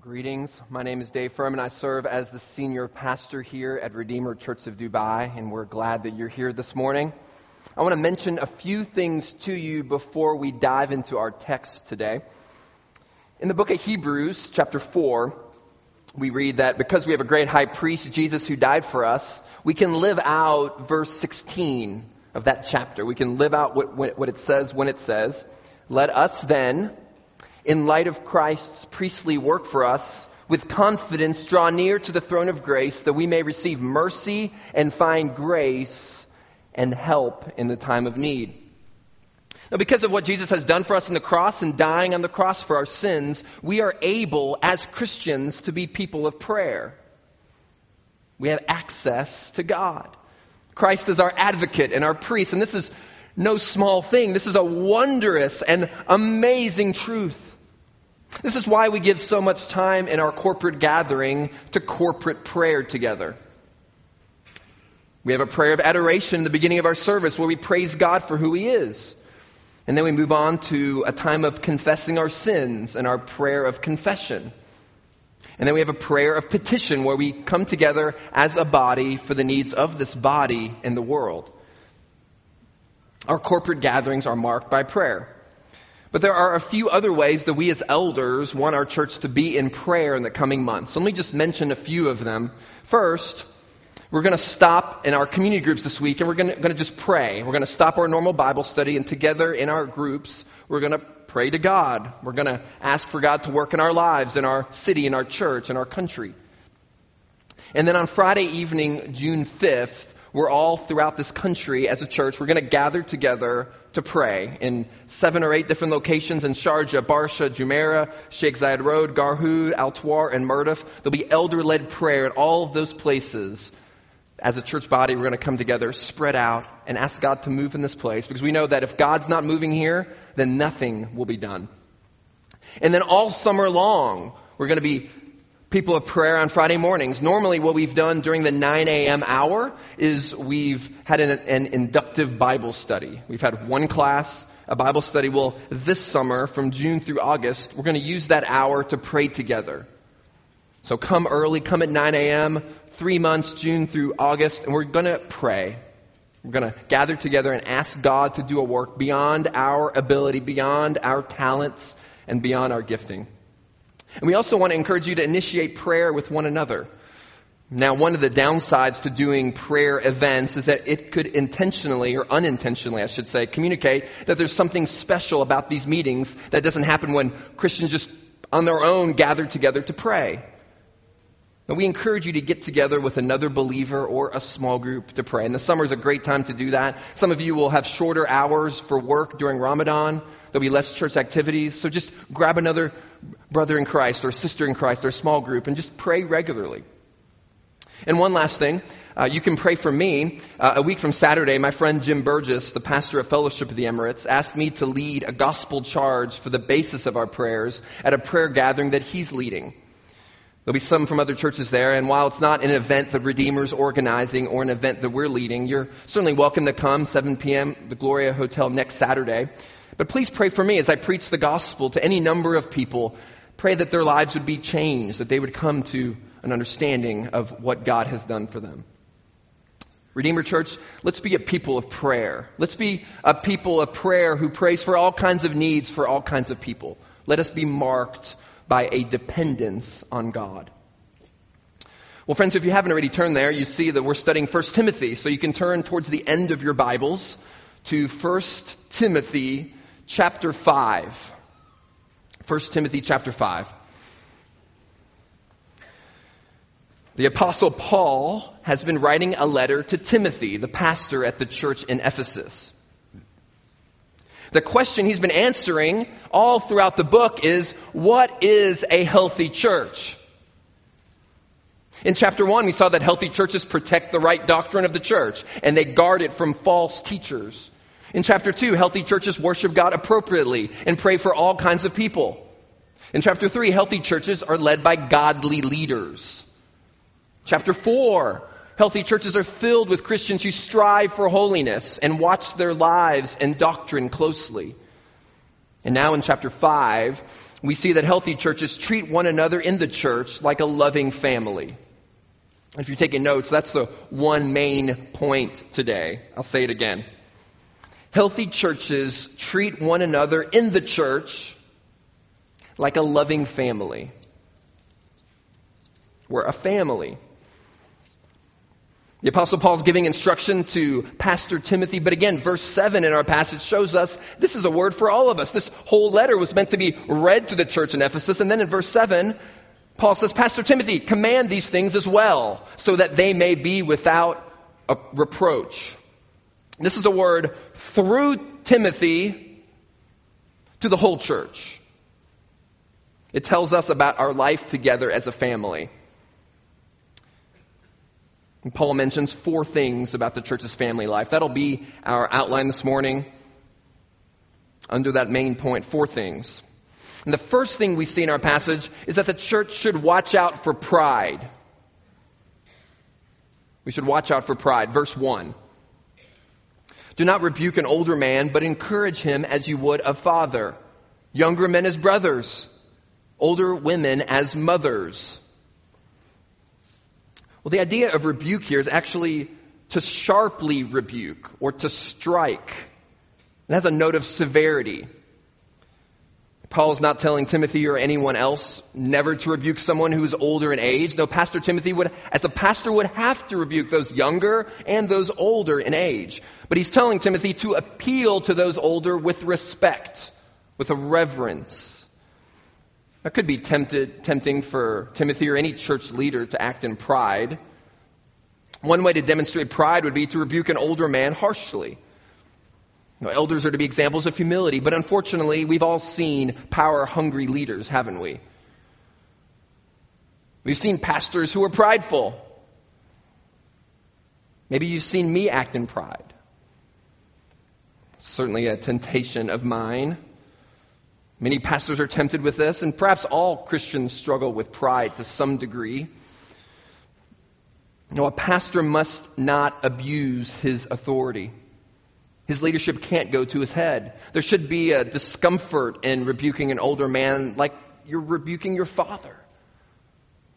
Greetings. My name is Dave Furman. I serve as the senior pastor here at Redeemer Church of Dubai, and we're glad that you're here this morning. I want to mention a few things to you before we dive into our text today. In the book of Hebrews, chapter 4, we read that because we have a great high priest, Jesus, who died for us, we can live out verse 16 of that chapter. We can live out what, what it says when it says, Let us then, in light of Christ's priestly work for us, with confidence draw near to the throne of grace that we may receive mercy and find grace and help in the time of need. Now, because of what Jesus has done for us in the cross and dying on the cross for our sins, we are able, as Christians, to be people of prayer. We have access to God. Christ is our advocate and our priest, and this is no small thing. This is a wondrous and amazing truth. This is why we give so much time in our corporate gathering to corporate prayer together. We have a prayer of adoration in the beginning of our service where we praise God for who He is. And then we move on to a time of confessing our sins and our prayer of confession. And then we have a prayer of petition where we come together as a body for the needs of this body and the world. Our corporate gatherings are marked by prayer. But there are a few other ways that we as elders want our church to be in prayer in the coming months. Let me just mention a few of them. First, we're going to stop in our community groups this week and we're going to, just pray. We're going to stop our normal Bible study and together in our groups, we're going to pray to God. We're going to ask for God to work in our lives, in our city, in our church, in our country. And then on Friday evening, June 5th, we're all throughout this country as a church, we're going to gather together to pray in seven or eight different locations in Sharjah, Barsha, Jumeirah, Sheikh Zayed Road, Garhoud, Al Twar, and Mirdif. There'll be elder led prayer in all of those places. As a church body, we're going to come together, spread out, and ask God to move in this place because we know that if God's not moving here, then nothing will be done. And then all summer long, we're going to be people of prayer on Friday mornings. Normally, what we've done during the 9 a.m. hour is we've had an, an, inductive Bible study. We've had one class, a Bible study. Well, this summer, from June through August, we're going to use that hour to pray together. So come early, come at 9 a.m., three months, June through August, and we're going to pray. We're going to gather together and ask God to do a work beyond our ability, beyond our talents, and beyond our gifting. And we also want to encourage you to initiate prayer with one another. Now, one of the downsides to doing prayer events is that it could intentionally, or unintentionally, I should say, communicate that there's something special about these meetings that doesn't happen when Christians just on their own gather together to pray. But we encourage you to get together with another believer or a small group to pray. And the summer is a great time to do that. Some of you will have shorter hours for work during Ramadan. There'll be less church activities. So just grab another brother in Christ or sister in Christ or a small group and just pray regularly. And one last thing, uh, you can pray for me. Uh, a week from Saturday, my friend Jim Burgess, the pastor of Fellowship of the Emirates, asked me to lead a gospel charge for the basis of our prayers at a prayer gathering that he's leading. There'll be some from other churches there, and while it's not an event that Redeemer's organizing or an event that we're leading, you're certainly welcome to come 7 p.m. the Gloria Hotel next Saturday. But please pray for me as I preach the gospel to any number of people. Pray that their lives would be changed, that they would come to an understanding of what God has done for them. Redeemer Church, let's be a people of prayer. Let's be a people of prayer who prays for all kinds of needs for all kinds of people. Let us be marked by a dependence on God. Well, friends, if you haven't already turned there, you see that we're studying 1 Timothy. So you can turn towards the end of your Bibles to 1 Timothy chapter 5. 1 Timothy chapter 5. The apostle Paul has been writing a letter to Timothy, the pastor at the church in Ephesus. The question he's been answering all throughout the book is, what is a healthy church? In chapter 1, we saw that healthy churches protect the right doctrine of the church and they guard it from false teachers. In chapter 2, healthy churches worship God appropriately and pray for all kinds of people. In chapter 3, healthy churches are led by godly leaders. Chapter 4, healthy churches are filled with Christians who strive for holiness and watch their lives and doctrine closely. And now in chapter 5, we see that healthy churches treat one another in the church like a loving family. If you're taking notes, that's the one main point today. I'll say it again. Healthy churches treat one another in the church like a loving family. We're a family. The Apostle Paul's giving instruction to Pastor Timothy, but again, verse 7 in our passage shows us this is a word for all of us. This whole letter was meant to be read to the church in Ephesus, and then in verse 7, Paul says, Pastor Timothy, command these things as well, so that they may be without a reproach. This is a word through Timothy to the whole church. It tells us about our life together as a family. And Paul mentions four things about the church's family life. That'll be our outline this morning. Under that main point, four things. And the first thing we see in our passage is that the church should watch out for pride. We should watch out for pride. Verse 1. Do not rebuke an older man, but encourage him as you would a father. Younger men as brothers. Older women as mothers well, the idea of rebuke here is actually to sharply rebuke or to strike. It has a note of severity. Paul is not telling Timothy or anyone else never to rebuke someone who is older in age. No, Pastor Timothy would, as a pastor, would have to rebuke those younger and those older in age. But he's telling Timothy to appeal to those older with respect, with a reverence. That could be tempted, tempting for Timothy or any church leader to act in pride. One way to demonstrate pride would be to rebuke an older man harshly. You know, elders are to be examples of humility, but unfortunately, we've all seen power hungry leaders, haven't we? We've seen pastors who are prideful. Maybe you've seen me act in pride. Certainly a temptation of mine. Many pastors are tempted with this, and perhaps all Christians struggle with pride to some degree. Know, a pastor must not abuse his authority. His leadership can't go to his head. There should be a discomfort in rebuking an older man like you're rebuking your father.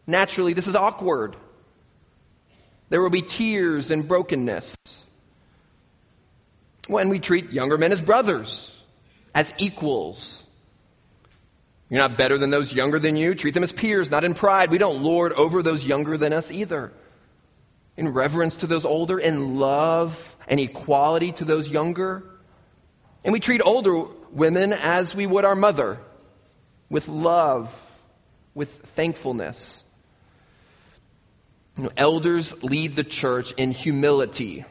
Naturally, this is awkward. There will be tears and brokenness. When we treat younger men as brothers, as equals, you're not better than those younger than you. Treat them as peers, not in pride. We don't lord over those younger than us either. In reverence to those older, in love and equality to those younger. And we treat older women as we would our mother, with love, with thankfulness. You know, elders lead the church in humility.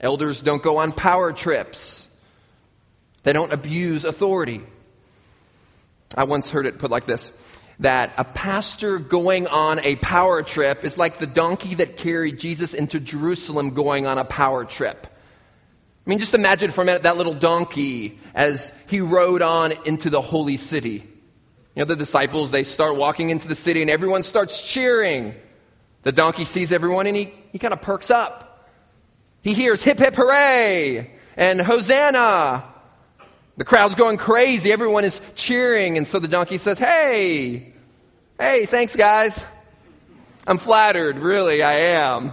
Elders don't go on power trips. They don't abuse authority. I once heard it put like this that a pastor going on a power trip is like the donkey that carried Jesus into Jerusalem going on a power trip. I mean, just imagine for a minute that little donkey as he rode on into the holy city. You know, the disciples, they start walking into the city and everyone starts cheering. The donkey sees everyone and he, he kind of perks up. He hears hip hip hooray and hosanna the crowd's going crazy. Everyone is cheering. And so the donkey says, Hey, hey, thanks, guys. I'm flattered. Really, I am.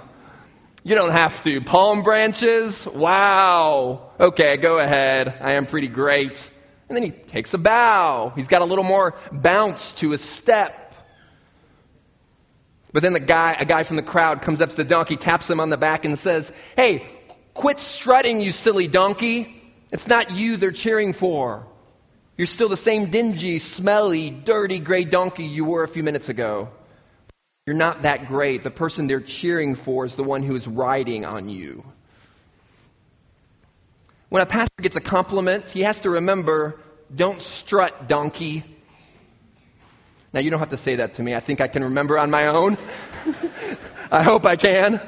You don't have to. Palm branches? Wow. Okay, go ahead. I am pretty great. And then he takes a bow. He's got a little more bounce to his step. But then the guy, a guy from the crowd comes up to the donkey, taps him on the back and says, Hey, quit strutting, you silly donkey. It's not you they're cheering for. You're still the same dingy, smelly, dirty gray donkey you were a few minutes ago. You're not that great. The person they're cheering for is the one who is riding on you. When a pastor gets a compliment, he has to remember don't strut, donkey. Now, you don't have to say that to me. I think I can remember on my own. I hope I can.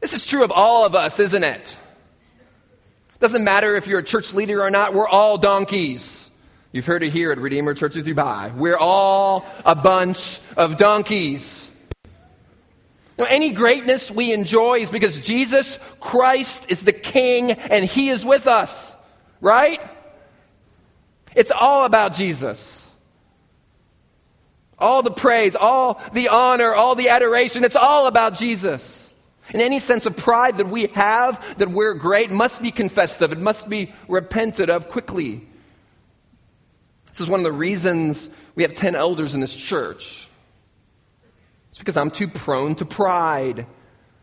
This is true of all of us, isn't it? Doesn't matter if you're a church leader or not, we're all donkeys. You've heard it here at Redeemer Church of Dubai. We're all a bunch of donkeys. Now, any greatness we enjoy is because Jesus Christ is the King and He is with us, right? It's all about Jesus. All the praise, all the honor, all the adoration, it's all about Jesus. And any sense of pride that we have, that we're great, must be confessed of. It must be repented of quickly. This is one of the reasons we have 10 elders in this church. It's because I'm too prone to pride.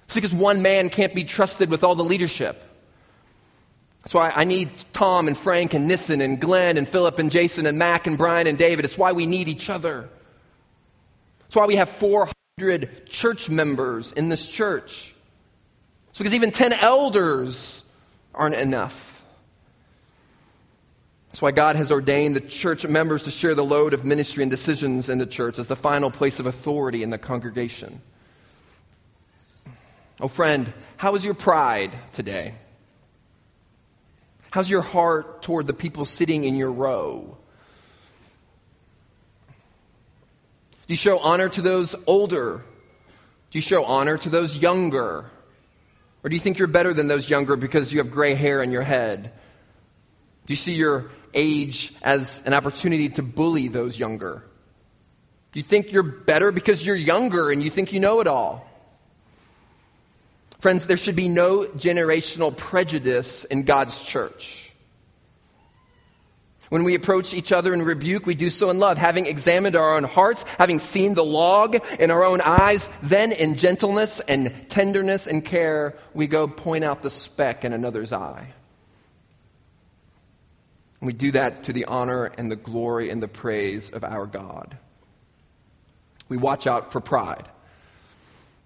It's because one man can't be trusted with all the leadership. That's why I need Tom and Frank and Nissen and Glenn and Philip and Jason and Mac and Brian and David. It's why we need each other. That's why we have 400 church members in this church. It's because even 10 elders aren't enough. That's why God has ordained the church members to share the load of ministry and decisions in the church as the final place of authority in the congregation. Oh, friend, how is your pride today? How's your heart toward the people sitting in your row? Do you show honor to those older? Do you show honor to those younger? Or do you think you're better than those younger because you have gray hair in your head? Do you see your age as an opportunity to bully those younger? Do you think you're better because you're younger and you think you know it all? Friends, there should be no generational prejudice in God's church. When we approach each other in rebuke, we do so in love, having examined our own hearts, having seen the log in our own eyes, then in gentleness and tenderness and care, we go point out the speck in another's eye. we do that to the honor and the glory and the praise of our God. We watch out for pride.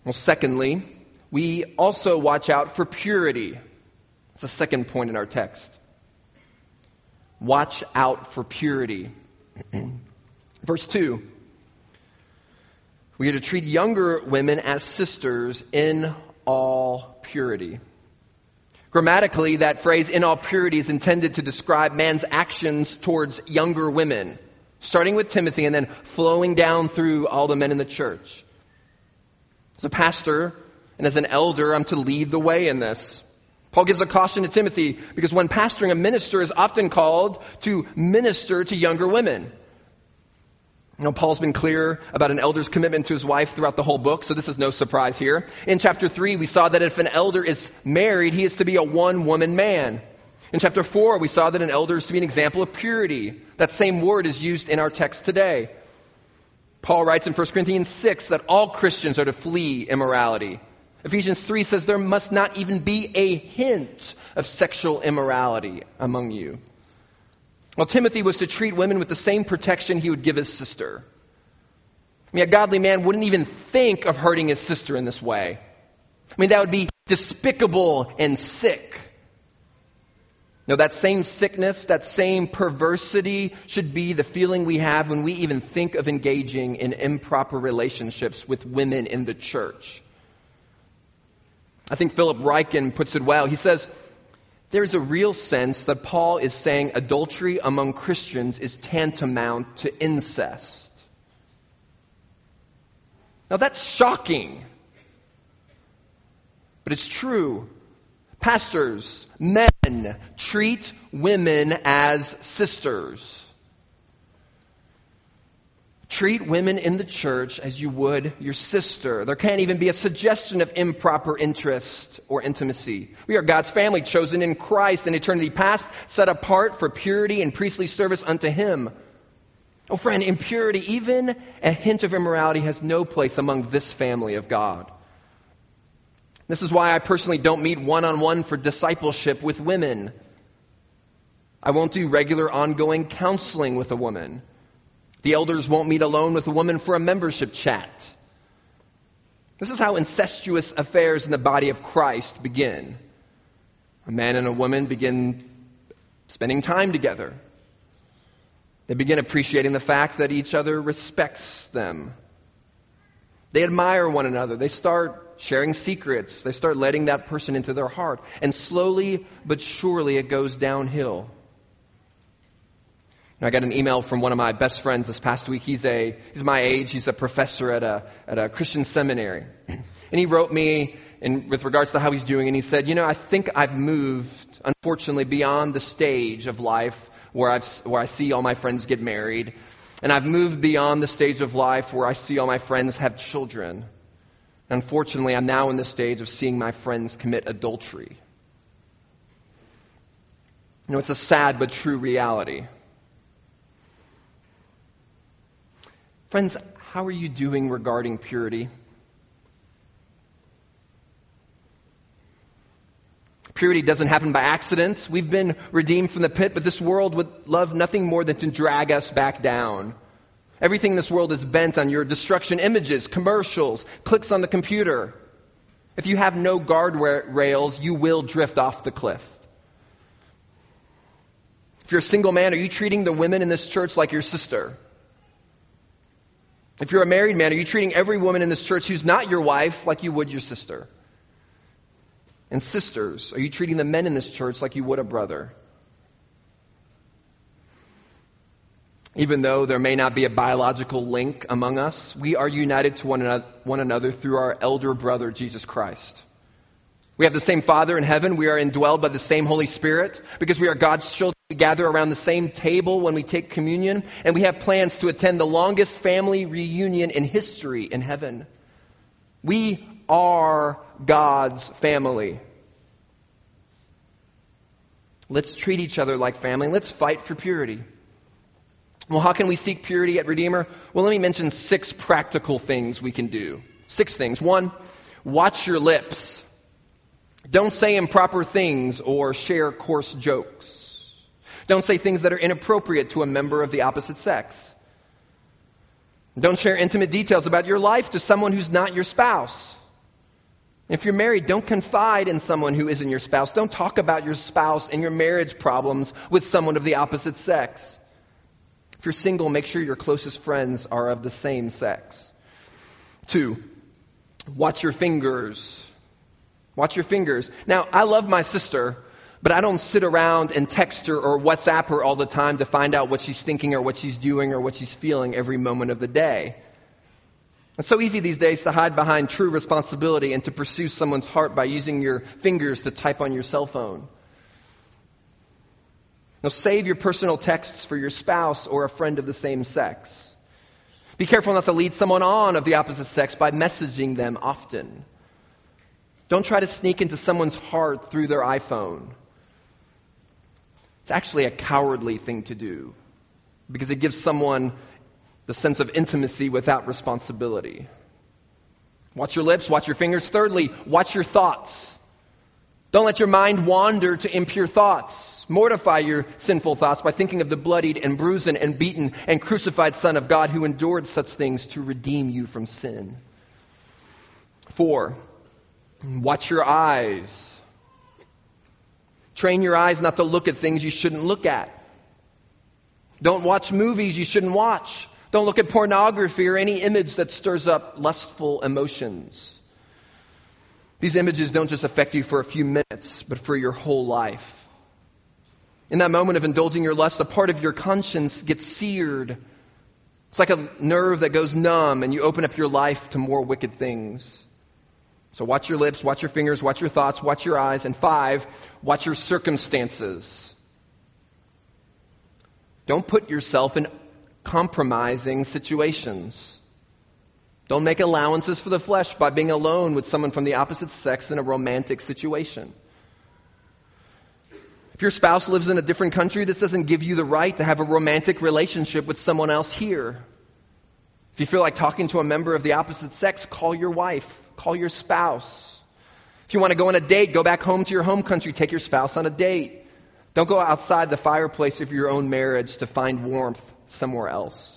Well, secondly, we also watch out for purity. That's the second point in our text. Watch out for purity. Verse 2 We are to treat younger women as sisters in all purity. Grammatically, that phrase, in all purity, is intended to describe man's actions towards younger women, starting with Timothy and then flowing down through all the men in the church. As a pastor, and as an elder, I'm to lead the way in this. Paul gives a caution to Timothy because when pastoring, a minister is often called to minister to younger women. You know, Paul's been clear about an elder's commitment to his wife throughout the whole book, so this is no surprise here. In chapter 3, we saw that if an elder is married, he is to be a one woman man. In chapter 4, we saw that an elder is to be an example of purity. That same word is used in our text today. Paul writes in 1 Corinthians 6 that all Christians are to flee immorality. Ephesians 3 says there must not even be a hint of sexual immorality among you. Well, Timothy was to treat women with the same protection he would give his sister. I mean, a godly man wouldn't even think of hurting his sister in this way. I mean, that would be despicable and sick. No, that same sickness, that same perversity should be the feeling we have when we even think of engaging in improper relationships with women in the church. I think Philip Ryken puts it well. He says, there's a real sense that Paul is saying adultery among Christians is tantamount to incest. Now that's shocking. But it's true. Pastors, men, treat women as sisters. Treat women in the church as you would your sister. There can't even be a suggestion of improper interest or intimacy. We are God's family, chosen in Christ in eternity past, set apart for purity and priestly service unto Him. Oh, friend, impurity, even a hint of immorality, has no place among this family of God. This is why I personally don't meet one on one for discipleship with women. I won't do regular ongoing counseling with a woman. The elders won't meet alone with a woman for a membership chat. This is how incestuous affairs in the body of Christ begin. A man and a woman begin spending time together. They begin appreciating the fact that each other respects them. They admire one another. They start sharing secrets. They start letting that person into their heart. And slowly but surely it goes downhill. I got an email from one of my best friends this past week. He's a he's my age. He's a professor at a at a Christian seminary, and he wrote me in, with regards to how he's doing, and he said, you know, I think I've moved, unfortunately, beyond the stage of life where, I've, where I see all my friends get married. And I've moved beyond the stage of life where I see all my friends have children. Unfortunately, I'm now in the stage of seeing my friends commit adultery. You know, it's a sad but true reality. Friends, how are you doing regarding purity? Purity doesn't happen by accident. We've been redeemed from the pit, but this world would love nothing more than to drag us back down. Everything in this world is bent on your destruction images, commercials, clicks on the computer. If you have no guardrails, you will drift off the cliff. If you're a single man, are you treating the women in this church like your sister? If you're a married man, are you treating every woman in this church who's not your wife like you would your sister? And sisters, are you treating the men in this church like you would a brother? Even though there may not be a biological link among us, we are united to one another, through our elder brother, Jesus Christ. We have the same Father in heaven. We are indwelled by the same Holy Spirit because we are God's children. We gather around the same table when we take communion, and we have plans to attend the longest family reunion in history in heaven. We are God's family. Let's treat each other like family. Let's fight for purity. Well, how can we seek purity at Redeemer? Well, let me mention six practical things we can do. Six things. One, watch your lips. Don't say improper things or share coarse jokes. Don't say things that are inappropriate to a member of the opposite sex. Don't share intimate details about your life to someone who's not your spouse. If you're married, don't confide in someone who isn't your spouse. Don't talk about your spouse and your marriage problems with someone of the opposite sex. If you're single, make sure your closest friends are of the same sex. Two, watch your fingers. Watch your fingers. Now, I love my sister, but I don't sit around and text her or WhatsApp her all the time to find out what she's thinking or what she's doing or what she's feeling every moment of the day. It's so easy these days to hide behind true responsibility and to pursue someone's heart by using your fingers to type on your cell phone. Now, save your personal texts for your spouse or a friend of the same sex. Be careful not to lead someone on of the opposite sex by messaging them often. Don't try to sneak into someone's heart through their iPhone. It's actually a cowardly thing to do because it gives someone the sense of intimacy without responsibility. Watch your lips, watch your fingers. Thirdly, watch your thoughts. Don't let your mind wander to impure thoughts. Mortify your sinful thoughts by thinking of the bloodied and bruised and beaten and crucified Son of God who endured such things to redeem you from sin. Four, watch your eyes. Train your eyes not to look at things you shouldn't look at. Don't watch movies you shouldn't watch. Don't look at pornography or any image that stirs up lustful emotions. These images don't just affect you for a few minutes, but for your whole life. In that moment of indulging your lust, a part of your conscience gets seared. It's like a nerve that goes numb, and you open up your life to more wicked things. So watch your lips, watch your fingers, watch your thoughts, watch your eyes. And five, watch your circumstances. Don't put yourself in compromising situations. Don't make allowances for the flesh by being alone with someone from the opposite sex in a romantic situation. If your spouse lives in a different country, this doesn't give you the right to have a romantic relationship with someone else here. If you feel like talking to a member of the opposite sex, call your wife, call your spouse. If you want to go on a date, go back home to your home country, take your spouse on a date. Don't go outside the fireplace of your own marriage to find warmth somewhere else.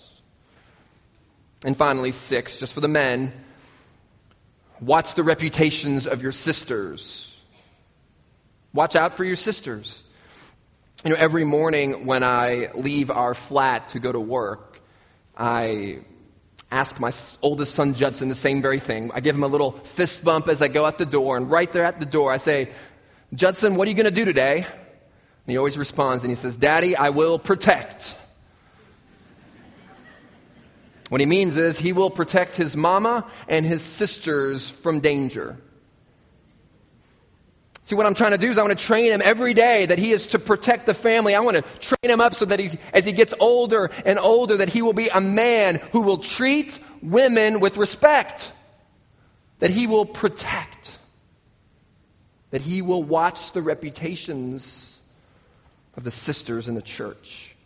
And finally, six, just for the men, watch the reputations of your sisters. Watch out for your sisters. You know, every morning when I leave our flat to go to work, I ask my oldest son Judson the same very thing. I give him a little fist bump as I go out the door, and right there at the door, I say, Judson, what are you going to do today? And he always responds and he says, Daddy, I will protect. What he means is he will protect his mama and his sisters from danger. See, what I'm trying to do is I want to train him every day that he is to protect the family. I want to train him up so that he, as he gets older and older, that he will be a man who will treat women with respect, that he will protect, that he will watch the reputations of the sisters in the church.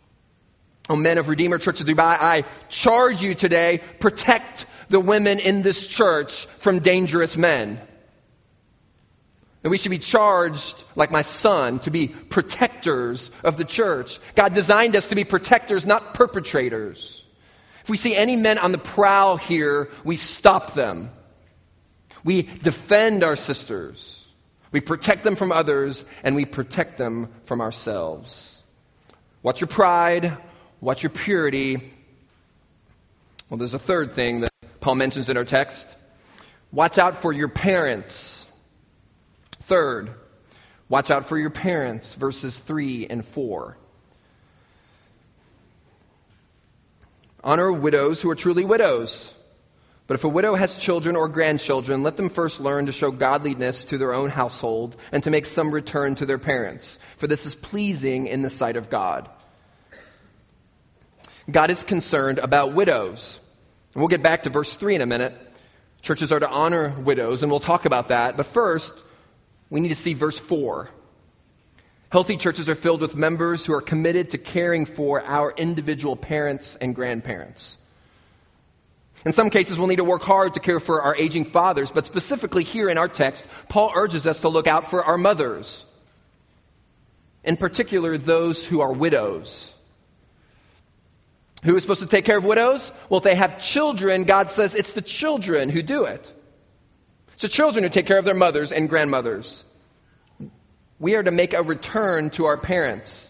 Oh, men of Redeemer Church of Dubai, I charge you today, protect the women in this church from dangerous men. And we should be charged, like my son, to be protectors of the church. God designed us to be protectors, not perpetrators. If we see any men on the prowl here, we stop them. We defend our sisters. We protect them from others, and we protect them from ourselves. Watch your pride, watch your purity. Well, there's a third thing that Paul mentions in our text. Watch out for your parents. Third, watch out for your parents, verses 3 and 4. Honor widows who are truly widows. But if a widow has children or grandchildren, let them first learn to show godliness to their own household and to make some return to their parents, for this is pleasing in the sight of God. God is concerned about widows. And we'll get back to verse 3 in a minute. Churches are to honor widows, and we'll talk about that. But first, we need to see verse 4. Healthy churches are filled with members who are committed to caring for our individual parents and grandparents. In some cases, we'll need to work hard to care for our aging fathers, but specifically here in our text, Paul urges us to look out for our mothers, in particular, those who are widows. Who is supposed to take care of widows? Well, if they have children, God says it's the children who do it. So children who take care of their mothers and grandmothers. We are to make a return to our parents,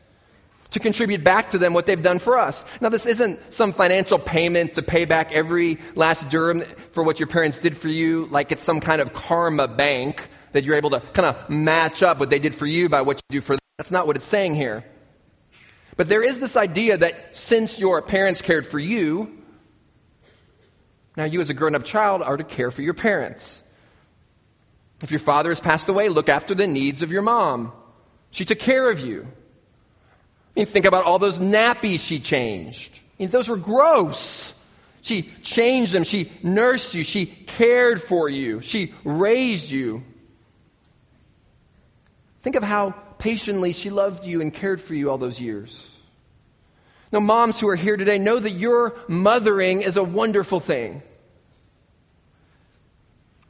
to contribute back to them what they've done for us. Now, this isn't some financial payment to pay back every last dirham for what your parents did for you, like it's some kind of karma bank that you're able to kind of match up what they did for you by what you do for them. That's not what it's saying here. But there is this idea that since your parents cared for you, now you as a grown up child are to care for your parents. If your father has passed away, look after the needs of your mom. She took care of you. Mean, think about all those nappies she changed. Those were gross. She changed them. She nursed you. She cared for you. She raised you. Think of how patiently she loved you and cared for you all those years. Now, moms who are here today, know that your mothering is a wonderful thing.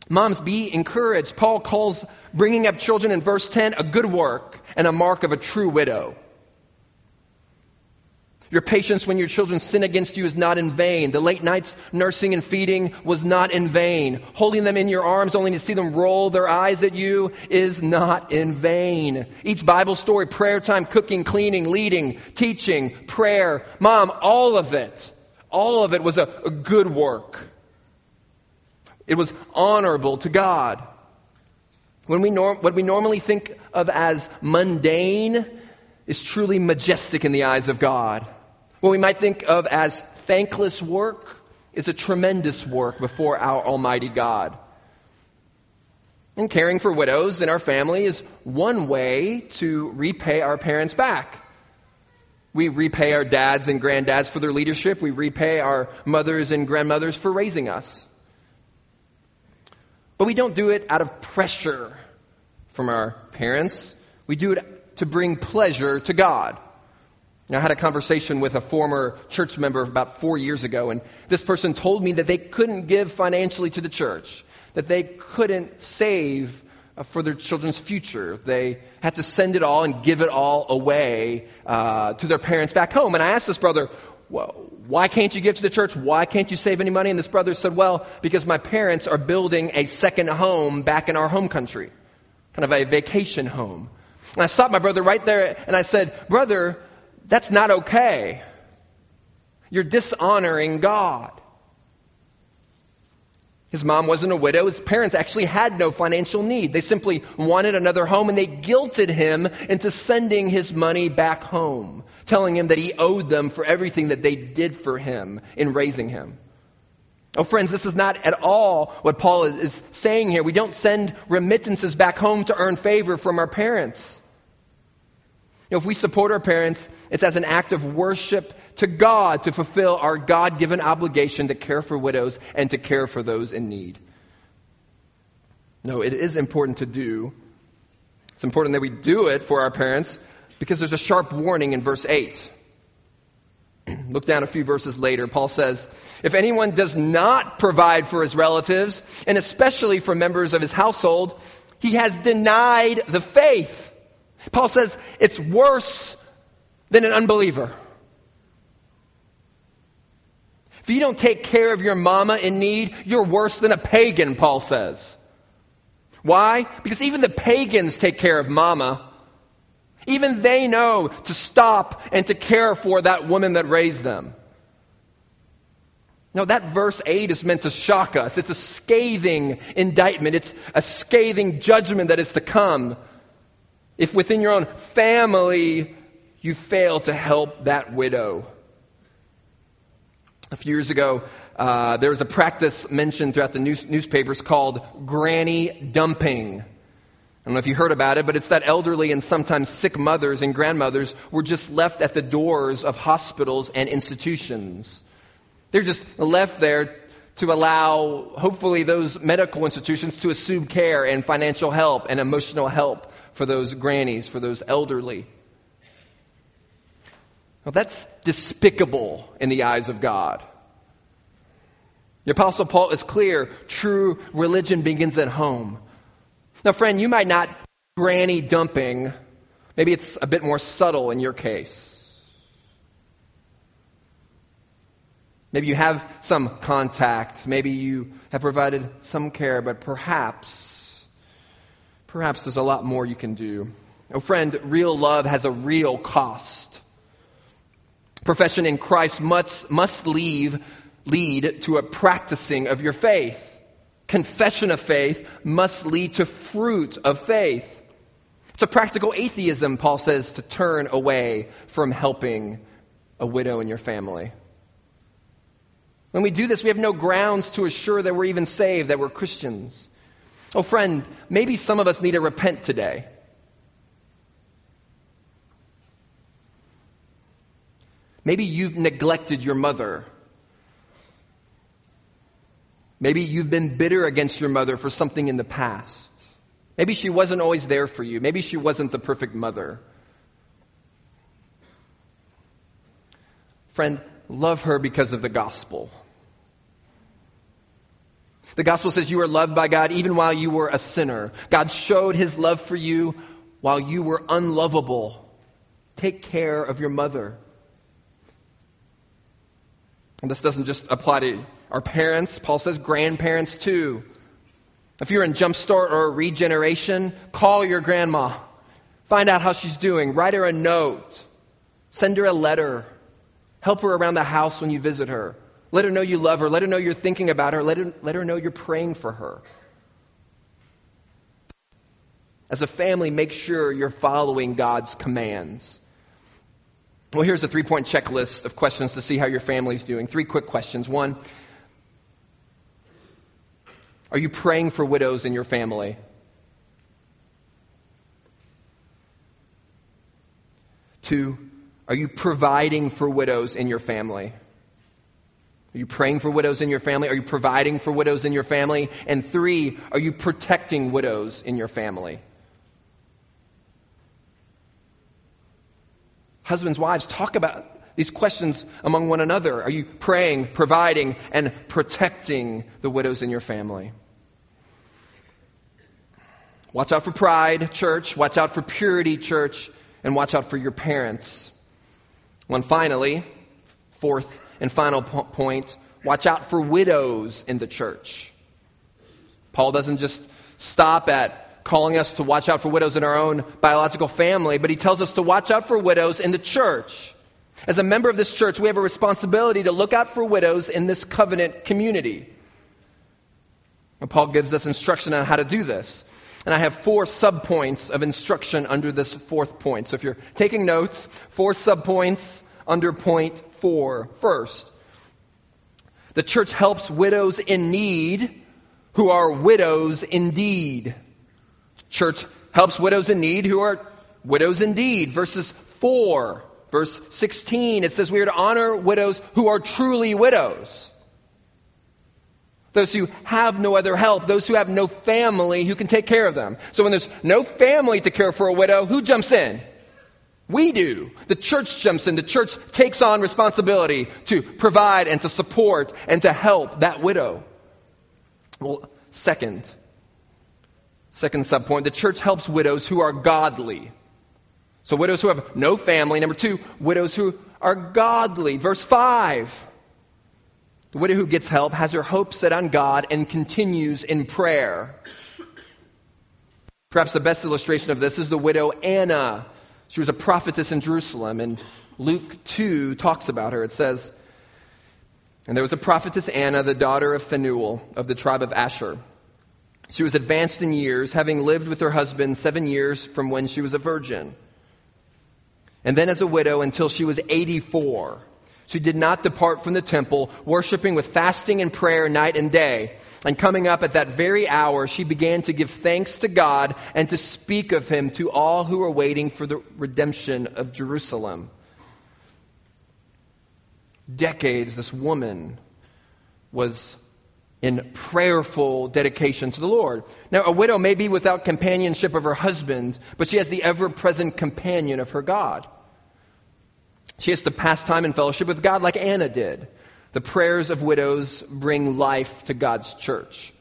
Moms, be encouraged. Paul calls bringing up children in verse 10 a good work and a mark of a true widow. Your patience when your children sin against you is not in vain. The late nights nursing and feeding was not in vain. Holding them in your arms only to see them roll their eyes at you is not in vain. Each Bible story, prayer time, cooking, cleaning, leading, teaching, prayer, mom, all of it, all of it was a, a good work. It was honorable to God. When we norm, what we normally think of as mundane is truly majestic in the eyes of God. What we might think of as thankless work is a tremendous work before our Almighty God. And caring for widows in our family is one way to repay our parents back. We repay our dads and granddads for their leadership. We repay our mothers and grandmothers for raising us. But we don't do it out of pressure from our parents. We do it to bring pleasure to God. I had a conversation with a former church member about four years ago, and this person told me that they couldn't give financially to the church, that they couldn't save for their children's future. They had to send it all and give it all away uh, to their parents back home. And I asked this brother, well, why can't you give to the church? Why can't you save any money? And this brother said, well, because my parents are building a second home back in our home country, kind of a vacation home. And I stopped my brother right there and I said, brother, that's not okay. You're dishonoring God. His mom wasn't a widow. His parents actually had no financial need. They simply wanted another home and they guilted him into sending his money back home telling him that he owed them for everything that they did for him in raising him. Oh, friends, this is not at all what Paul is saying here. We don't send remittances back home to earn favor from our parents. You know, if we support our parents, it's as an act of worship to God to fulfill our God given obligation to care for widows and to care for those in need. No, it is important to do. It's important that we do it for our parents because there's a sharp warning in verse 8. Look down a few verses later. Paul says, If anyone does not provide for his relatives, and especially for members of his household, he has denied the faith. Paul says it's worse than an unbeliever. If you don't take care of your mama in need, you're worse than a pagan, Paul says. Why? Because even the pagans take care of mama. Even they know to stop and to care for that woman that raised them. No, that verse 8 is meant to shock us. It's a scathing indictment. It's a scathing judgment that is to come. If within your own family you fail to help that widow. A few years ago, uh, there was a practice mentioned throughout the news, newspapers called granny dumping. I don't know if you heard about it, but it's that elderly and sometimes sick mothers and grandmothers were just left at the doors of hospitals and institutions. They're just left there to allow, hopefully, those medical institutions to assume care and financial help and emotional help for those grannies, for those elderly. Well, that's despicable in the eyes of God. The Apostle Paul is clear true religion begins at home. Now, friend, you might not granny dumping. Maybe it's a bit more subtle in your case. Maybe you have some contact. Maybe you have provided some care, but perhaps, perhaps there's a lot more you can do. Oh, friend, real love has a real cost. Profession in Christ must, must leave lead to a practicing of your faith. Confession of faith must lead to fruit of faith. It's a practical atheism, Paul says, to turn away from helping a widow in your family. When we do this, we have no grounds to assure that we're even saved, that we're Christians. Oh, friend, maybe some of us need to repent today. Maybe you've neglected your mother Maybe you've been bitter against your mother for something in the past. Maybe she wasn't always there for you. Maybe she wasn't the perfect mother. Friend, love her because of the gospel. The gospel says you are loved by God even while you were a sinner. God showed his love for you while you were unlovable. Take care of your mother. And this doesn't just apply to our parents. Paul says grandparents too. If you're in Jumpstart or regeneration, call your grandma. Find out how she's doing. Write her a note. Send her a letter. Help her around the house when you visit her. Let her know you love her. Let her know you're thinking about her. Let her, let her know you're praying for her. As a family, make sure you're following God's commands. Well, here's a three point checklist of questions to see how your family's doing. Three quick questions. One, are you praying for widows in your family? Two, are you providing for widows in your family? Are you praying for widows in your family? Are you providing for widows in your family? And three, are you protecting widows in your family? Husbands, wives, talk about these questions among one another. Are you praying, providing, and protecting the widows in your family? Watch out for pride, church. Watch out for purity, church. And watch out for your parents. One finally, fourth and final po- point, watch out for widows in the church. Paul doesn't just stop at calling us to watch out for widows in our own biological family, but he tells us to watch out for widows in the church. As a member of this church, we have a responsibility to look out for widows in this covenant community. And Paul gives us instruction on how to do this. And I have four subpoints of instruction under this fourth point. So if you're taking notes, four subpoints under point four. First, The church helps widows in need who are widows indeed. Church helps widows in need who are widows indeed. Verses 4, verse 16, it says we are to honor widows who are truly widows. Those who have no other help, those who have no family who can take care of them. So when there's no family to care for a widow, who jumps in? We do. The church jumps in. The church takes on responsibility to provide and to support and to help that widow. Well, second, second subpoint, the church helps widows who are godly. So widows who have no family. Number two, widows who are godly. Verse 5. The widow who gets help has her hope set on God and continues in prayer. Perhaps the best illustration of this is the widow Anna she was a prophetess in Jerusalem, and Luke 2 talks about her. It says, And there was a prophetess Anna, the daughter of Phanuel of the tribe of Asher. She was advanced in years, having lived with her husband seven years from when she was a virgin. And then as a widow until she was 84. She did not depart from the temple, worshiping with fasting and prayer night and day. And coming up at that very hour, she began to give thanks to God and to speak of him to all who were waiting for the redemption of Jerusalem. Decades, this woman was in prayerful dedication to the Lord. Now, a widow may be without companionship of her husband, but she has the ever present companion of her God. She has to pass time in fellowship with God like Anna did. The prayers of widows bring life to God's church.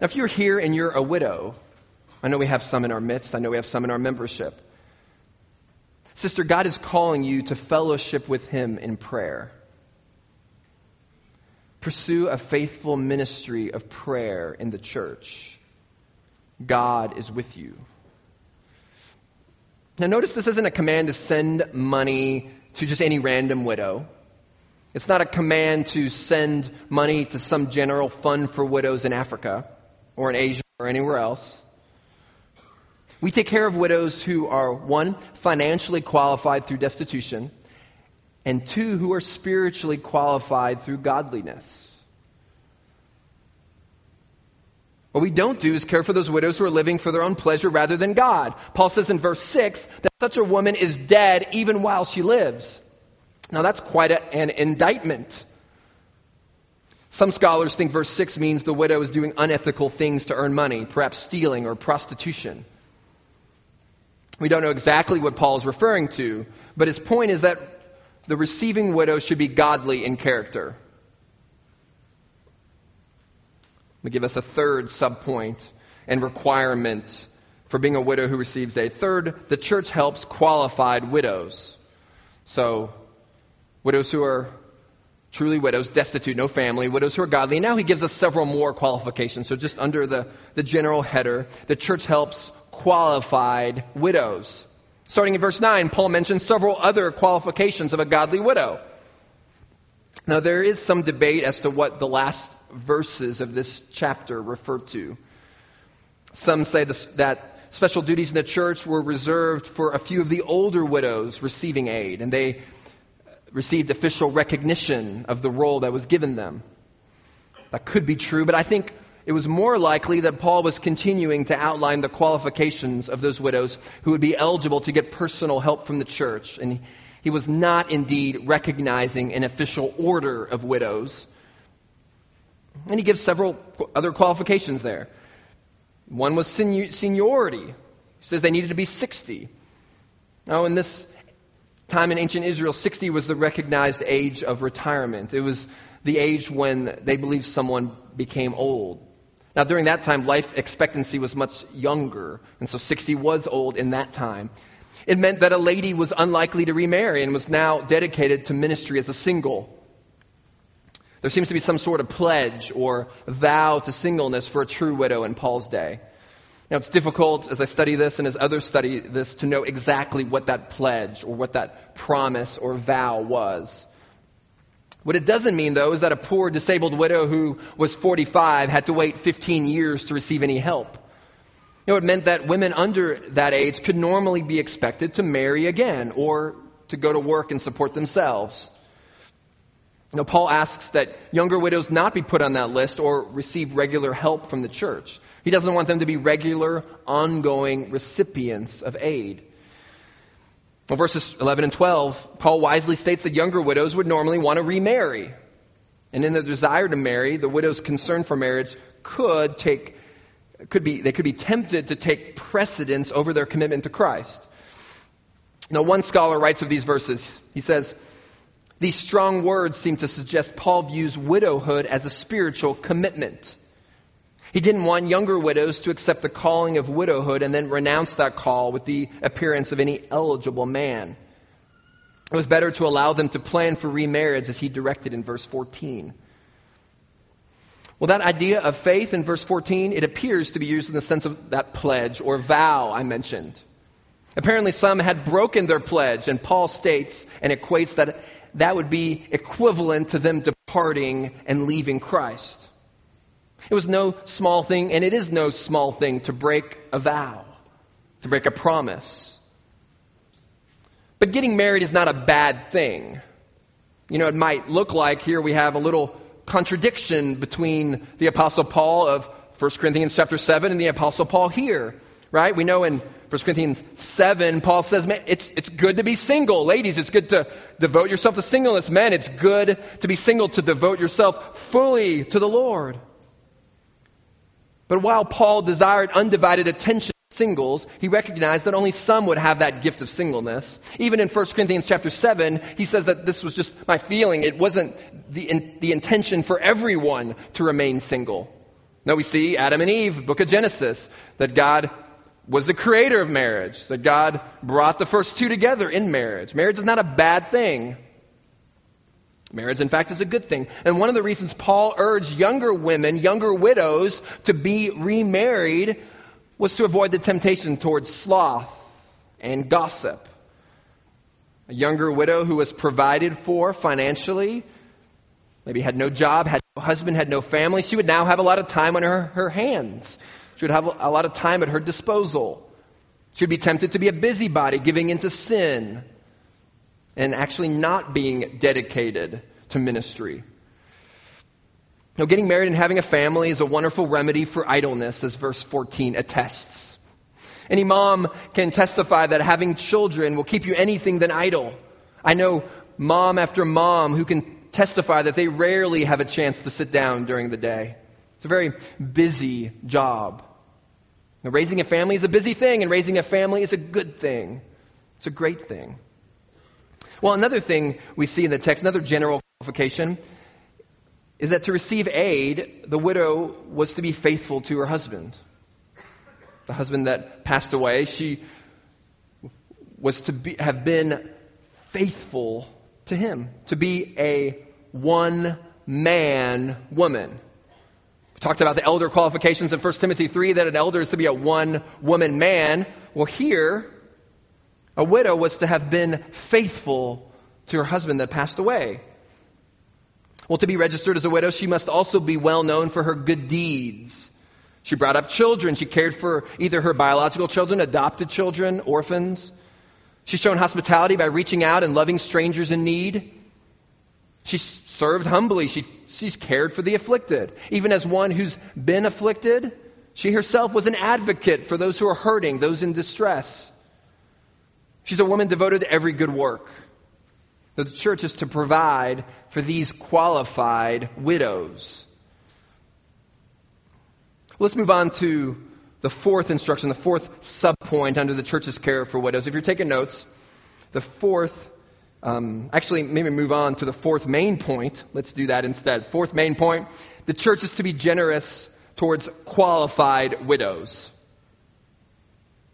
Now, if you're here and you're a widow, I know we have some in our midst, I know we have some in our membership. Sister, God is calling you to fellowship with Him in prayer. Pursue a faithful ministry of prayer in the church. God is with you. Now, notice this isn't a command to send money to just any random widow. It's not a command to send money to some general fund for widows in Africa or in Asia or anywhere else. We take care of widows who are, one, financially qualified through destitution, and two, who are spiritually qualified through godliness. What we don't do is care for those widows who are living for their own pleasure rather than God. Paul says in verse 6 that such a woman is dead even while she lives. Now that's quite a, an indictment. Some scholars think verse 6 means the widow is doing unethical things to earn money, perhaps stealing or prostitution. We don't know exactly what Paul is referring to, but his point is that the receiving widow should be godly in character. Me give us a third subpoint and requirement for being a widow who receives aid. Third, the church helps qualified widows. So, widows who are truly widows, destitute, no family, widows who are godly. Now he gives us several more qualifications. So, just under the, the general header, the church helps qualified widows. Starting in verse 9, Paul mentions several other qualifications of a godly widow. Now, there is some debate as to what the last verses of this chapter refer to. Some say this, that special duties in the church were reserved for a few of the older widows receiving aid, and they received official recognition of the role that was given them. That could be true, but I think it was more likely that Paul was continuing to outline the qualifications of those widows who would be eligible to get personal help from the church. And he was not indeed recognizing an official order of widows, and he gives several other qualifications there. One was seniority. He says they needed to be 60. Now, in this time in ancient Israel, 60 was the recognized age of retirement. It was the age when they believed someone became old. Now, during that time, life expectancy was much younger, and so 60 was old in that time. It meant that a lady was unlikely to remarry and was now dedicated to ministry as a single. There seems to be some sort of pledge or vow to singleness for a true widow in Paul's day. Now, it's difficult as I study this and as others study this to know exactly what that pledge or what that promise or vow was. What it doesn't mean, though, is that a poor disabled widow who was 45 had to wait 15 years to receive any help. You know, it meant that women under that age could normally be expected to marry again or to go to work and support themselves. Now, Paul asks that younger widows not be put on that list or receive regular help from the church. He doesn't want them to be regular, ongoing recipients of aid. Well, verses 11 and 12, Paul wisely states that younger widows would normally want to remarry. And in their desire to marry, the widow's concern for marriage could take, could be, they could be tempted to take precedence over their commitment to Christ. Now, one scholar writes of these verses. He says, these strong words seem to suggest Paul views widowhood as a spiritual commitment. He didn't want younger widows to accept the calling of widowhood and then renounce that call with the appearance of any eligible man. It was better to allow them to plan for remarriage as he directed in verse 14. Well, that idea of faith in verse 14, it appears to be used in the sense of that pledge or vow I mentioned. Apparently, some had broken their pledge, and Paul states and equates that that would be equivalent to them departing and leaving Christ. It was no small thing, and it is no small thing to break a vow, to break a promise. But getting married is not a bad thing. You know, it might look like here we have a little contradiction between the Apostle Paul of 1 Corinthians chapter 7 and the Apostle Paul here, right? We know in 1 Corinthians 7, Paul says, man, it's, it's good to be single. Ladies, it's good to devote yourself to singleness. Men, it's good to be single, to devote yourself fully to the Lord. But while Paul desired undivided attention to singles, he recognized that only some would have that gift of singleness. Even in 1 Corinthians chapter 7, he says that this was just my feeling. It wasn't the, in, the intention for everyone to remain single. Now we see Adam and Eve, book of Genesis, that God was the creator of marriage, that God brought the first two together in marriage. Marriage is not a bad thing. Marriage, in fact, is a good thing. And one of the reasons Paul urged younger women, younger widows, to be remarried was to avoid the temptation towards sloth and gossip. A younger widow who was provided for financially, maybe had no job, had no husband, had no family, she would now have a lot of time on her, her hands. She would have a lot of time at her disposal. She would be tempted to be a busybody, giving into sin, and actually not being dedicated to ministry. Now, getting married and having a family is a wonderful remedy for idleness, as verse 14 attests. Any mom can testify that having children will keep you anything than idle. I know mom after mom who can testify that they rarely have a chance to sit down during the day. It's a very busy job. Now, raising a family is a busy thing, and raising a family is a good thing. It's a great thing. Well, another thing we see in the text, another general qualification, is that to receive aid, the widow was to be faithful to her husband. The husband that passed away, she was to be, have been faithful to him, to be a one man woman. We talked about the elder qualifications in 1 Timothy 3 that an elder is to be a one woman man. Well, here, a widow was to have been faithful to her husband that passed away. Well, to be registered as a widow, she must also be well known for her good deeds. She brought up children. She cared for either her biological children, adopted children, orphans. She's shown hospitality by reaching out and loving strangers in need. She served humbly. She, she's cared for the afflicted. Even as one who's been afflicted, she herself was an advocate for those who are hurting, those in distress. She's a woman devoted to every good work. The church is to provide for these qualified widows. Let's move on to the fourth instruction, the fourth subpoint under the church's care for widows. If you're taking notes, the fourth um, actually, maybe move on to the fourth main point. Let's do that instead. Fourth main point the church is to be generous towards qualified widows.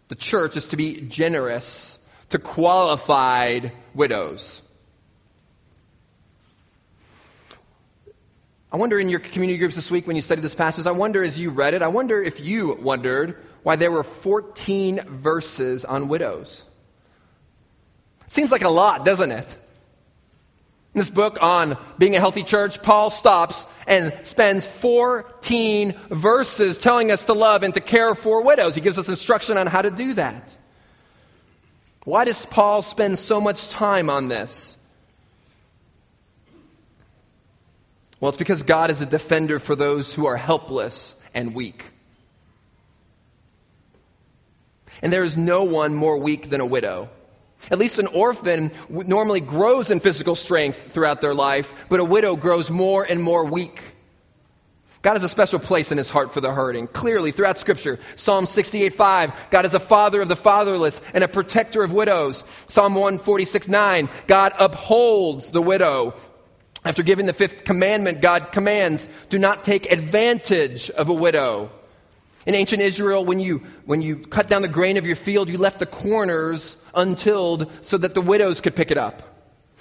The church is to be generous to qualified widows. I wonder in your community groups this week when you studied this passage, I wonder as you read it, I wonder if you wondered why there were 14 verses on widows. Seems like a lot, doesn't it? In this book on being a healthy church, Paul stops and spends 14 verses telling us to love and to care for widows. He gives us instruction on how to do that. Why does Paul spend so much time on this? Well, it's because God is a defender for those who are helpless and weak. And there is no one more weak than a widow. At least an orphan normally grows in physical strength throughout their life, but a widow grows more and more weak. God has a special place in his heart for the hurting. Clearly, throughout Scripture, Psalm 68:5, God is a father of the fatherless and a protector of widows. Psalm 146:9, God upholds the widow. After giving the fifth commandment, God commands, do not take advantage of a widow. In ancient Israel, when you, when you cut down the grain of your field, you left the corners untilled so that the widows could pick it up.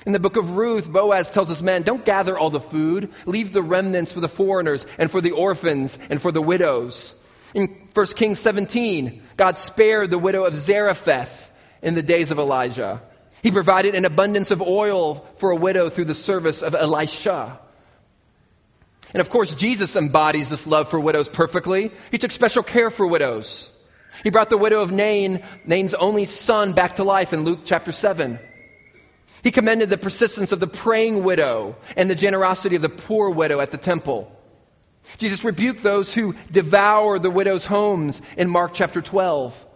In the book of Ruth, Boaz tells his men, don't gather all the food. Leave the remnants for the foreigners and for the orphans and for the widows. In 1 Kings 17, God spared the widow of Zarephath in the days of Elijah. He provided an abundance of oil for a widow through the service of Elisha. And of course, Jesus embodies this love for widows perfectly. He took special care for widows. He brought the widow of Nain, Nain's only son, back to life in Luke chapter 7. He commended the persistence of the praying widow and the generosity of the poor widow at the temple. Jesus rebuked those who devour the widow's homes in Mark chapter 12.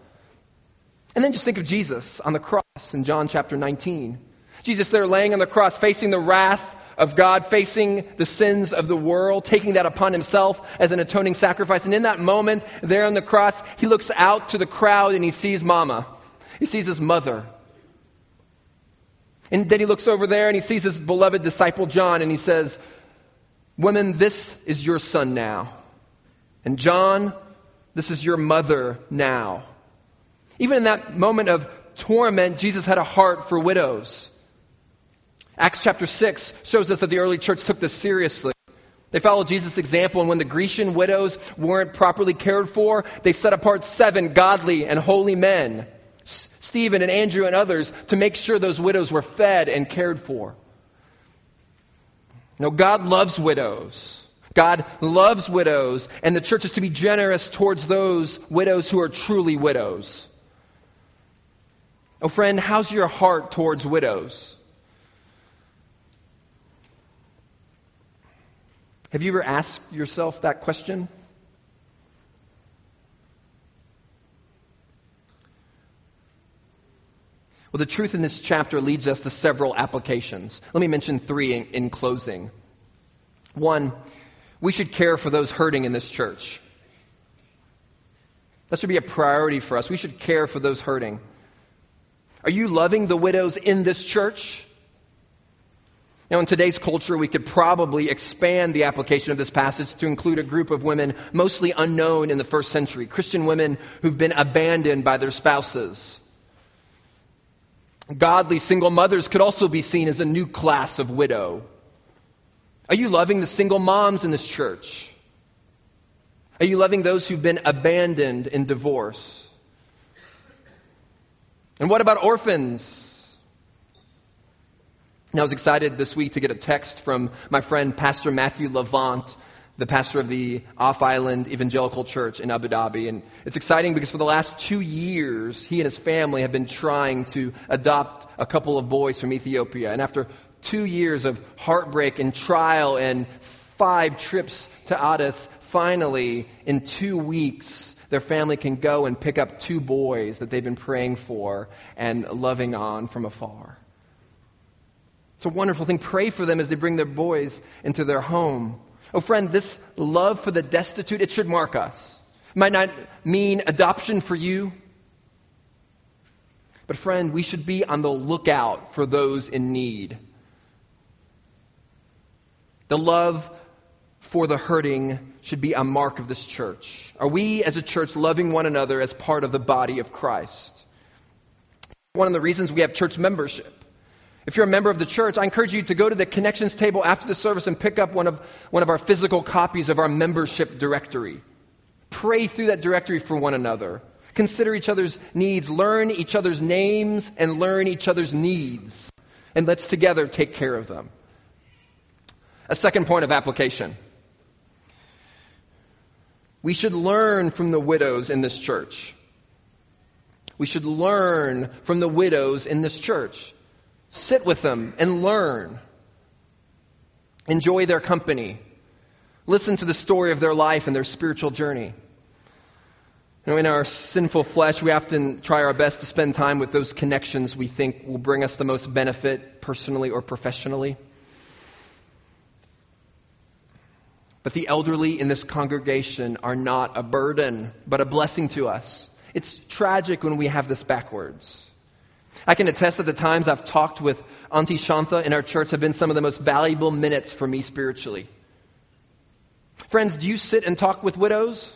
And then just think of Jesus on the cross in John chapter 19. Jesus there laying on the cross, facing the wrath of God, facing the sins of the world, taking that upon himself as an atoning sacrifice. And in that moment, there on the cross, he looks out to the crowd and he sees Mama. He sees his mother. And then he looks over there and he sees his beloved disciple John and he says, Woman, this is your son now. And John, this is your mother now. Even in that moment of torment, Jesus had a heart for widows. Acts chapter 6 shows us that the early church took this seriously. They followed Jesus' example, and when the Grecian widows weren't properly cared for, they set apart seven godly and holy men Stephen and Andrew and others to make sure those widows were fed and cared for. No, God loves widows. God loves widows, and the church is to be generous towards those widows who are truly widows. Oh, friend, how's your heart towards widows? Have you ever asked yourself that question? Well, the truth in this chapter leads us to several applications. Let me mention three in, in closing. One, we should care for those hurting in this church. That should be a priority for us. We should care for those hurting. Are you loving the widows in this church? Now, in today's culture, we could probably expand the application of this passage to include a group of women mostly unknown in the first century Christian women who've been abandoned by their spouses. Godly single mothers could also be seen as a new class of widow. Are you loving the single moms in this church? Are you loving those who've been abandoned in divorce? And what about orphans? And I was excited this week to get a text from my friend Pastor Matthew Levant the pastor of the Off Island Evangelical Church in Abu Dhabi. And it's exciting because for the last two years, he and his family have been trying to adopt a couple of boys from Ethiopia. And after two years of heartbreak and trial and five trips to Addis, finally, in two weeks, their family can go and pick up two boys that they've been praying for and loving on from afar. It's a wonderful thing. Pray for them as they bring their boys into their home. Oh, friend, this love for the destitute, it should mark us. It might not mean adoption for you, but friend, we should be on the lookout for those in need. The love for the hurting should be a mark of this church. Are we as a church loving one another as part of the body of Christ? One of the reasons we have church membership. If you're a member of the church, I encourage you to go to the connections table after the service and pick up one of, one of our physical copies of our membership directory. Pray through that directory for one another. Consider each other's needs. Learn each other's names and learn each other's needs. And let's together take care of them. A second point of application. We should learn from the widows in this church. We should learn from the widows in this church. Sit with them and learn. Enjoy their company. Listen to the story of their life and their spiritual journey. You know, in our sinful flesh, we often try our best to spend time with those connections we think will bring us the most benefit personally or professionally. But the elderly in this congregation are not a burden, but a blessing to us. It's tragic when we have this backwards. I can attest that the times I've talked with Auntie Shantha in our church have been some of the most valuable minutes for me spiritually. Friends, do you sit and talk with widows?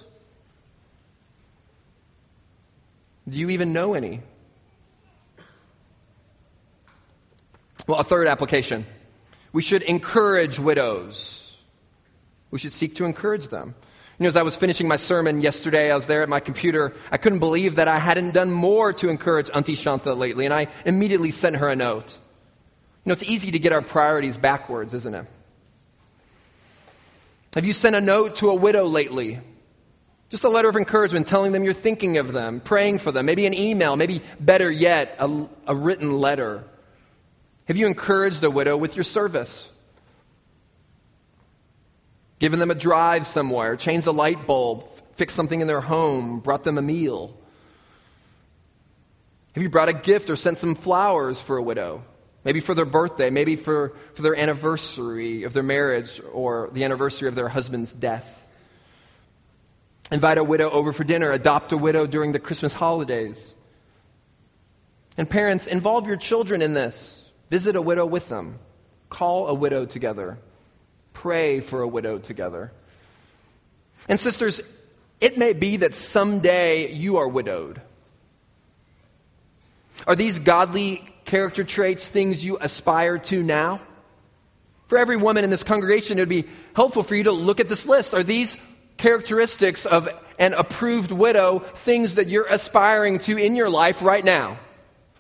Do you even know any? Well, a third application. We should encourage widows. We should seek to encourage them. You know, as I was finishing my sermon yesterday, I was there at my computer. I couldn't believe that I hadn't done more to encourage Auntie Shantha lately, and I immediately sent her a note. You know, it's easy to get our priorities backwards, isn't it? Have you sent a note to a widow lately? Just a letter of encouragement telling them you're thinking of them, praying for them, maybe an email, maybe better yet, a, a written letter. Have you encouraged a widow with your service? Given them a drive somewhere, changed a light bulb, fixed something in their home, brought them a meal? Have you brought a gift or sent some flowers for a widow? Maybe for their birthday, maybe for, for their anniversary of their marriage or the anniversary of their husband's death. Invite a widow over for dinner, adopt a widow during the Christmas holidays. And parents, involve your children in this. Visit a widow with them. Call a widow together pray for a widow together. And sisters, it may be that someday you are widowed. Are these godly character traits things you aspire to now? For every woman in this congregation, it would be helpful for you to look at this list. Are these characteristics of an approved widow things that you're aspiring to in your life right now?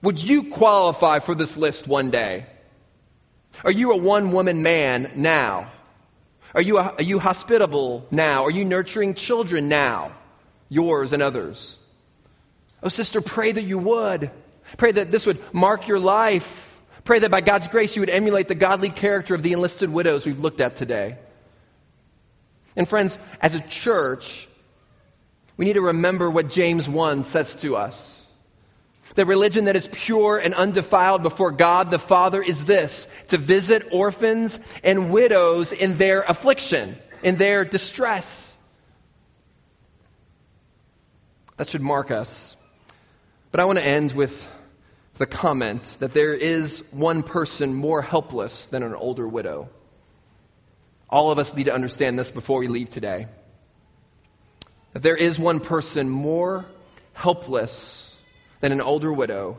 Would you qualify for this list one day? Are you a one woman man now? Are you, are you hospitable now? Are you nurturing children now? Yours and others. Oh, sister, pray that you would. Pray that this would mark your life. Pray that by God's grace you would emulate the godly character of the enlisted widows we've looked at today. And friends, as a church, we need to remember what James 1 says to us. The religion that is pure and undefiled before God the Father is this to visit orphans and widows in their affliction, in their distress. That should mark us. But I want to end with the comment that there is one person more helpless than an older widow. All of us need to understand this before we leave today. That there is one person more helpless than an older widow,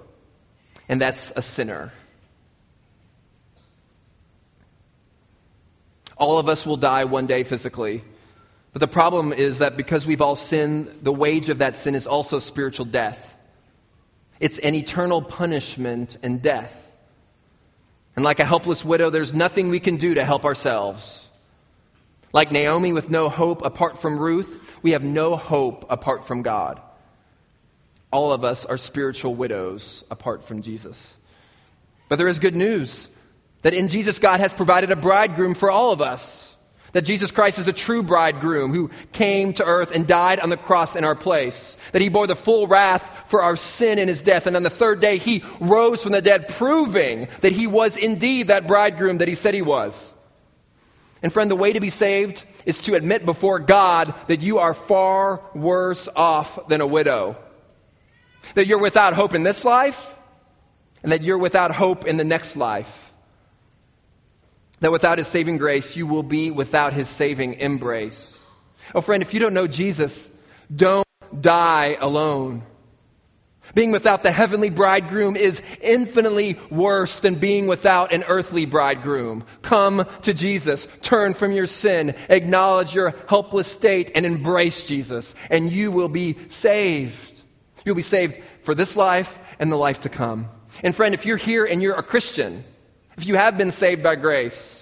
and that's a sinner. All of us will die one day physically. But the problem is that because we've all sinned, the wage of that sin is also spiritual death. It's an eternal punishment and death. And like a helpless widow, there's nothing we can do to help ourselves. Like Naomi with no hope apart from Ruth, we have no hope apart from God all of us are spiritual widows apart from Jesus. But there is good news that in Jesus, God has provided a bridegroom for all of us. That Jesus Christ is a true bridegroom who came to earth and died on the cross in our place. That he bore the full wrath for our sin in his death. And on the third day, he rose from the dead, proving that he was indeed that bridegroom that he said he was. And friend, the way to be saved is to admit before God that you are far worse off than a widow. That you're without hope in this life, and that you're without hope in the next life. That without His saving grace, you will be without His saving embrace. Oh, friend, if you don't know Jesus, don't die alone. Being without the heavenly bridegroom is infinitely worse than being without an earthly bridegroom. Come to Jesus, turn from your sin, acknowledge your helpless state, and embrace Jesus, and you will be saved. You'll be saved for this life and the life to come. And friend, if you're here and you're a Christian, if you have been saved by grace,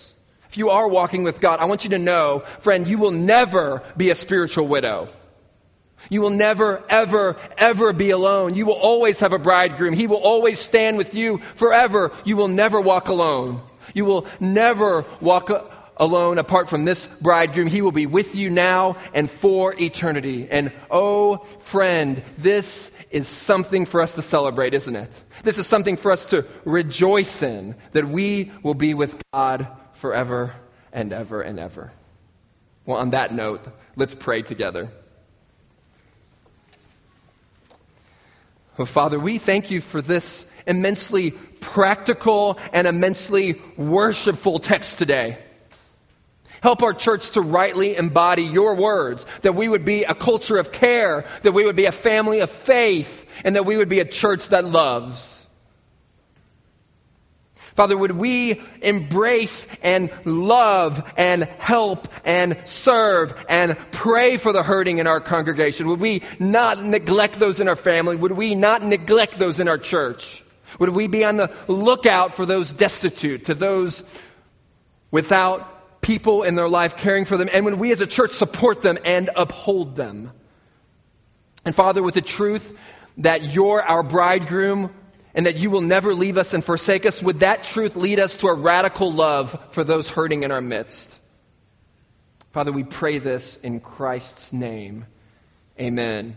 if you are walking with God, I want you to know, friend, you will never be a spiritual widow. You will never, ever, ever be alone. You will always have a bridegroom. He will always stand with you forever. You will never walk alone. You will never walk alone apart from this bridegroom. He will be with you now and for eternity. And oh, friend, this is something for us to celebrate, isn't it? This is something for us to rejoice in, that we will be with God forever and ever and ever. Well, on that note, let's pray together. Oh, Father, we thank you for this immensely practical and immensely worshipful text today. Help our church to rightly embody your words, that we would be a culture of care, that we would be a family of faith, and that we would be a church that loves. Father, would we embrace and love and help and serve and pray for the hurting in our congregation? Would we not neglect those in our family? Would we not neglect those in our church? Would we be on the lookout for those destitute, to those without people in their life caring for them? And when we as a church support them and uphold them? And Father, with the truth that you're our bridegroom, and that you will never leave us and forsake us, would that truth lead us to a radical love for those hurting in our midst? Father, we pray this in Christ's name. Amen.